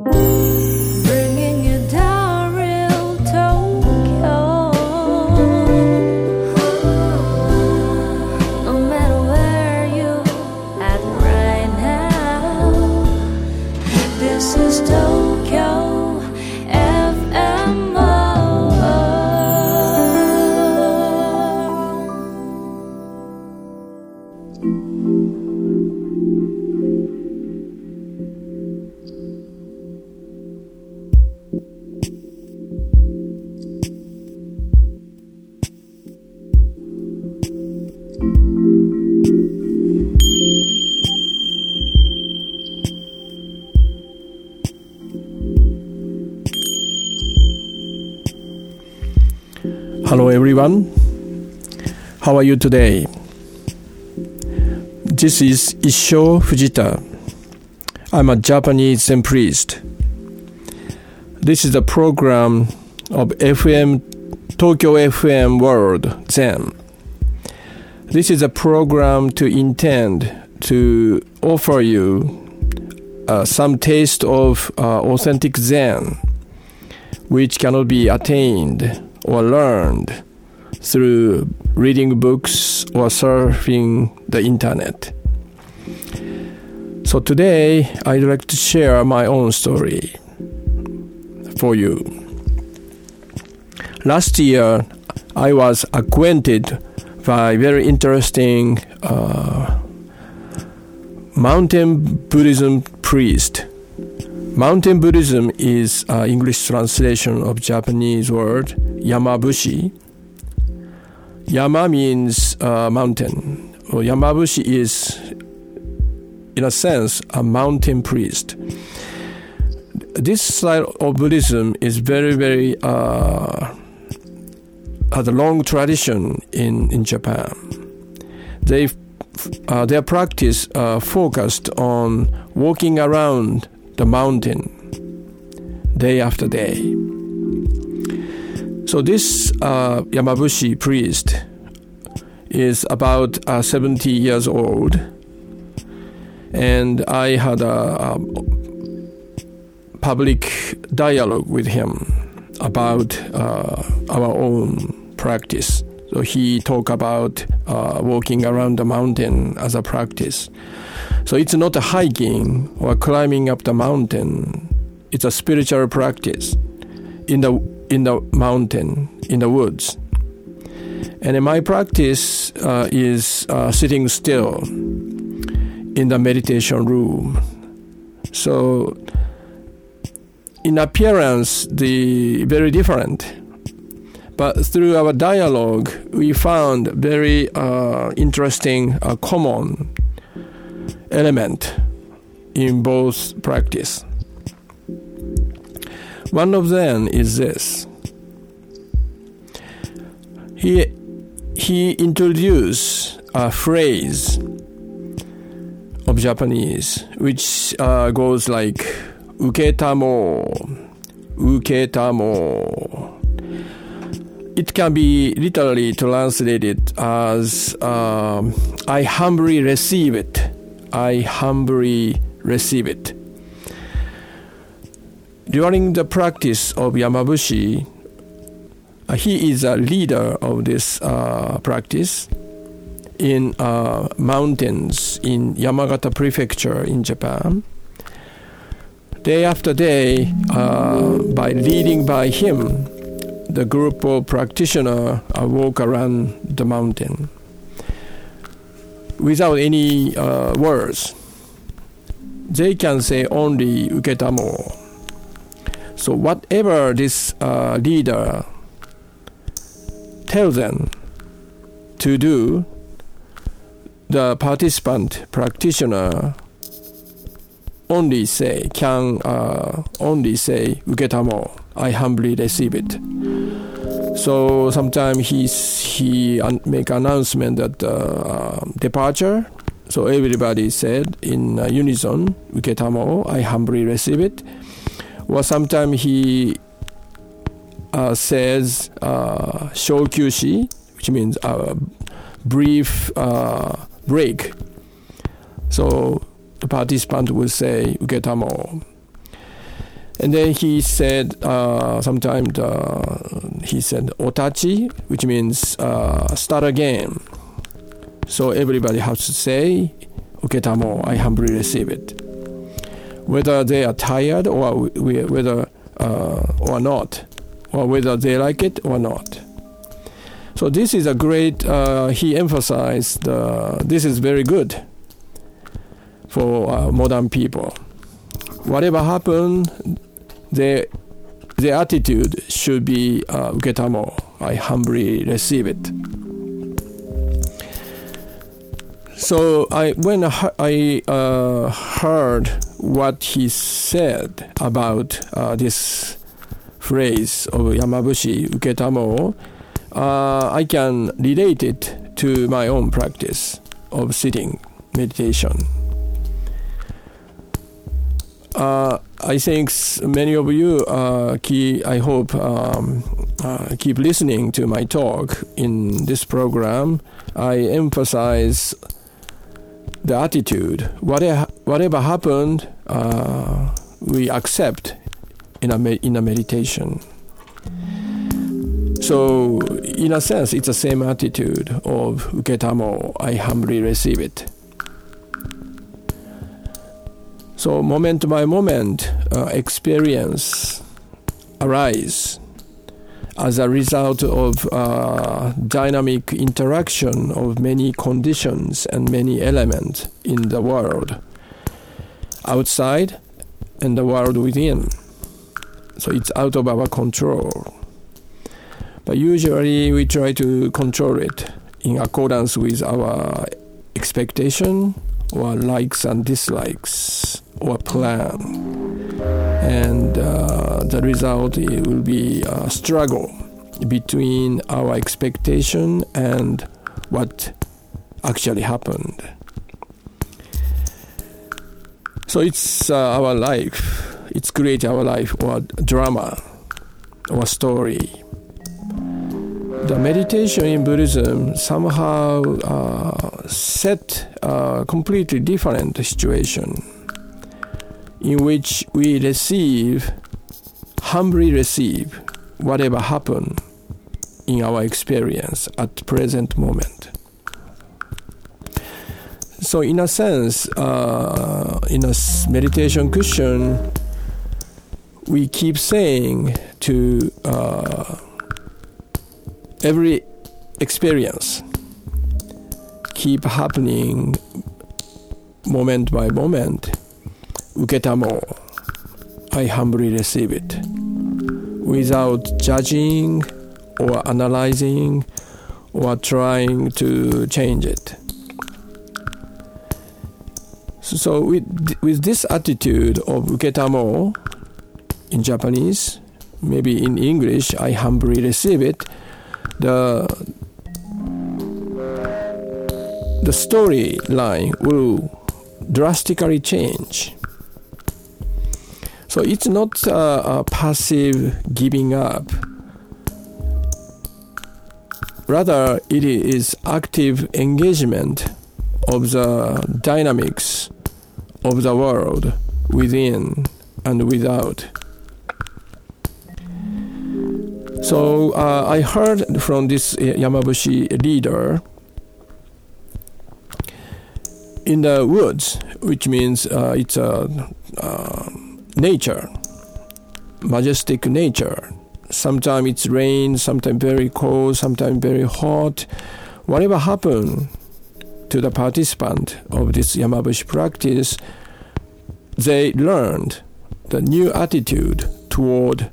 Bringing Hello, everyone. How are you today? This is Issho Fujita. I'm a Japanese Zen priest. This is a program of FM Tokyo FM World Zen. This is a program to intend to offer you uh, some taste of uh, authentic Zen, which cannot be attained or learned through reading books or surfing the internet. So today I'd like to share my own story for you. Last year I was acquainted by a very interesting uh, mountain Buddhism priest. Mountain Buddhism is uh, English translation of Japanese word Yamabushi. Yama means uh, mountain. Well, Yamabushi is, in a sense, a mountain priest. This style of Buddhism is very, very uh, has a long tradition in in Japan. They uh, their practice uh, focused on walking around the mountain day after day. So this uh, Yamabushi priest is about uh, 70 years old, and I had a, a public dialogue with him about uh, our own practice. So he talked about uh, walking around the mountain as a practice. So it's not a hiking or climbing up the mountain. It's a spiritual practice in the in the mountain, in the woods. And my practice uh, is uh, sitting still in the meditation room. So in appearance, the very different. But through our dialogue, we found very uh, interesting, uh, common element in both practice. One of them is this. He he introduced a phrase of Japanese which uh, goes like "uketamo, uketamo." It can be literally translated as um, "I humbly receive it." I humbly receive it. During the practice of Yamabushi, uh, he is a leader of this uh, practice in uh, mountains in Yamagata Prefecture in Japan. Day after day, uh, by leading by him, the group of practitioners uh, walk around the mountain without any uh, words. They can say only uketamo. So whatever this uh, leader tells them to do, the participant practitioner only say can uh, only say uketamo. I humbly receive it. So sometimes he he make announcement that uh, departure. So everybody said in uh, unison, "Uketamo, I humbly receive it." Or sometimes he uh, says uh, "shokyushi," which means a brief uh, break. So the participant will say "Uketamo." And then he said, uh, sometimes uh, he said otachi, which means uh, start again. So everybody has to say, uketamo, I humbly receive it. Whether they are tired or whether uh, or not, or whether they like it or not. So this is a great. Uh, he emphasized uh, this is very good for uh, modern people. Whatever happened, the the attitude should be uh. I humbly receive it. So I when I uh, heard what he said about uh, this phrase of Yamabushi uketamo, uh, I can relate it to my own practice of sitting meditation. Uh, I think many of you, uh, key, I hope, um, uh, keep listening to my talk in this program. I emphasize the attitude. Whatever, whatever happened, uh, we accept in a, in a meditation. So, in a sense, it's the same attitude of uketamo, I humbly receive it. So, moment by moment, uh, experience arise as a result of uh, dynamic interaction of many conditions and many elements in the world outside and the world within. So it's out of our control. But usually we try to control it in accordance with our expectation or likes and dislikes or plan. And uh, the result will be a struggle between our expectation and what actually happened. So it's uh, our life, it's create our life or drama or story. The meditation in Buddhism somehow uh, set a completely different situation in which we receive, humbly receive whatever happened in our experience at present moment. So, in a sense, uh, in a meditation cushion, we keep saying to uh, every experience keep happening moment by moment uketamo i humbly receive it. Without judging or analyzing or trying to change it. So with, with this attitude of uketamo in japanese maybe in english i humbly receive it the the storyline will drastically change. So it's not a, a passive giving up. Rather, it is active engagement of the dynamics of the world within and without. So uh, I heard from this Yamabushi leader in the woods, which means uh, it's a uh, nature, majestic nature. Sometimes it's rain, sometimes very cold, sometimes very hot. Whatever happened to the participant of this Yamabushi practice, they learned the new attitude toward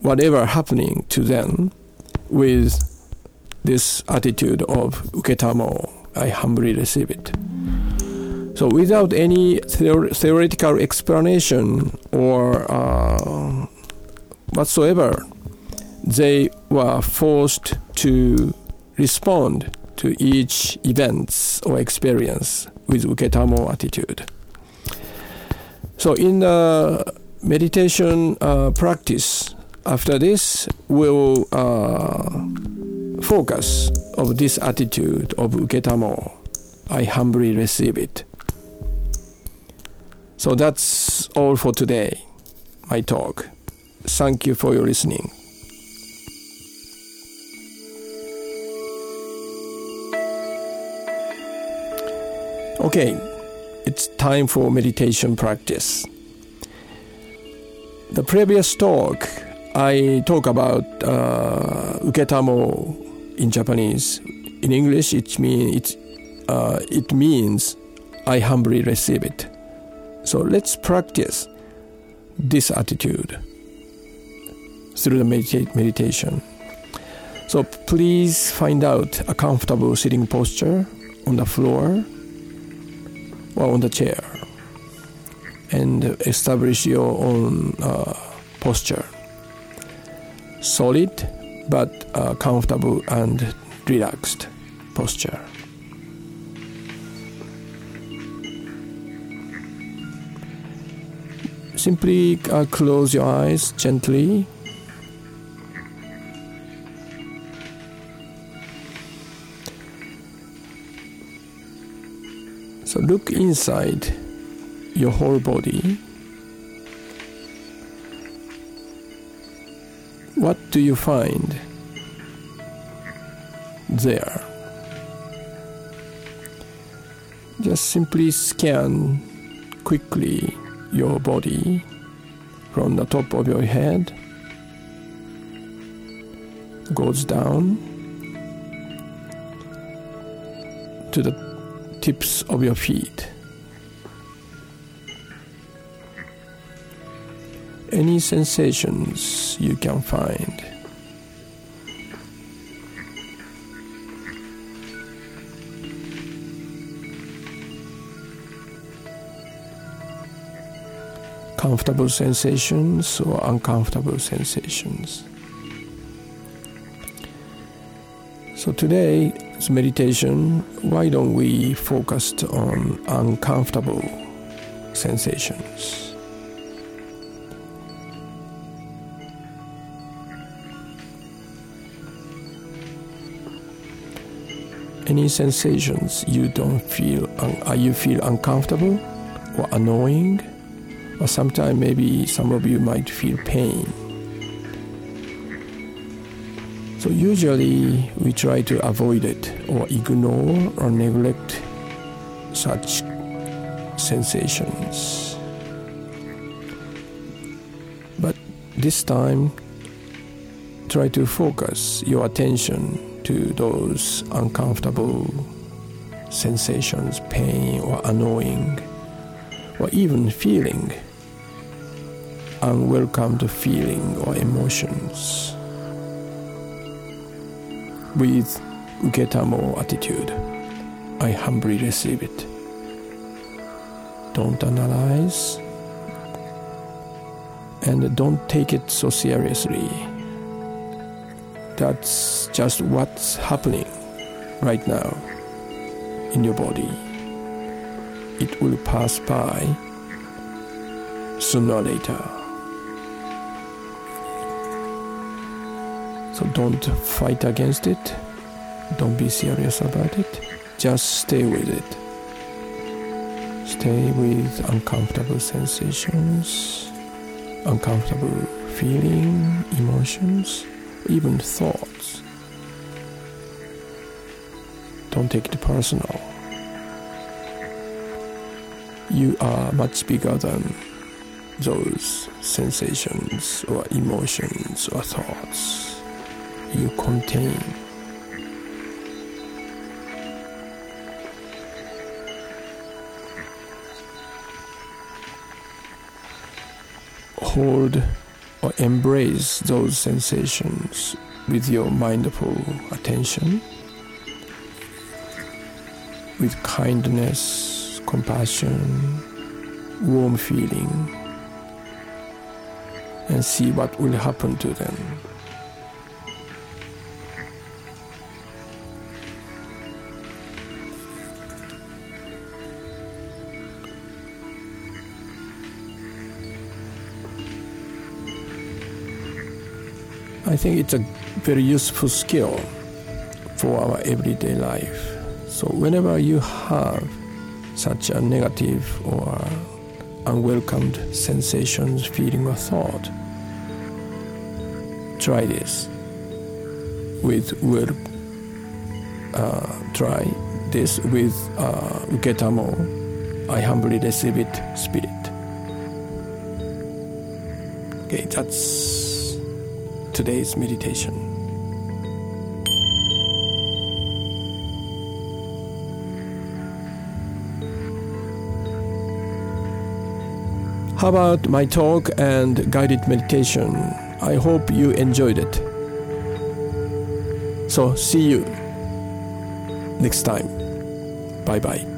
whatever happening to them with this attitude of uketamo, I humbly receive it. So without any theor- theoretical explanation or uh, whatsoever, they were forced to respond to each events or experience with uketamo attitude. So in the meditation uh, practice, after this, we'll uh, focus of this attitude of uketamo. I humbly receive it. So that's all for today. my talk. Thank you for your listening. Okay, it's time for meditation practice. The previous talk, I talk about uh, uketamo in Japanese. In English, it it uh, it means I humbly receive it. So let's practice this attitude through the medita- meditation. So please find out a comfortable sitting posture on the floor or on the chair and establish your own uh, posture. Solid but uh, comfortable and relaxed posture. Simply uh, close your eyes gently. So look inside your whole body. What do you find there? Just simply scan quickly your body from the top of your head goes down to the tips of your feet. Any sensations you can find. Comfortable sensations or uncomfortable sensations. So today's meditation, why don't we focus on uncomfortable sensations? Any sensations you don't feel, uh, you feel uncomfortable or annoying, or sometimes maybe some of you might feel pain. So usually we try to avoid it or ignore or neglect such sensations. But this time, try to focus your attention to those uncomfortable sensations, pain or annoying, or even feeling unwelcomed feeling or emotions with uketamo attitude. I humbly receive it. Don't analyze and don't take it so seriously. That's just what's happening right now in your body. It will pass by sooner or later. So don't fight against it. Don't be serious about it. Just stay with it. Stay with uncomfortable sensations, uncomfortable feeling, emotions, even thoughts. Don't take it personal. You are much bigger than those sensations or emotions or thoughts you contain. Hold or embrace those sensations with your mindful attention, with kindness, compassion, warm feeling, and see what will happen to them. Think it's a very useful skill for our everyday life. So whenever you have such a negative or unwelcomed sensations, feeling, or thought. Try this with will. Uh, try this with uh, uketamo. I humbly receive it, spirit. Okay, that's today's meditation. How about my talk and guided meditation? I hope you enjoyed it. So, see you next time. Bye bye.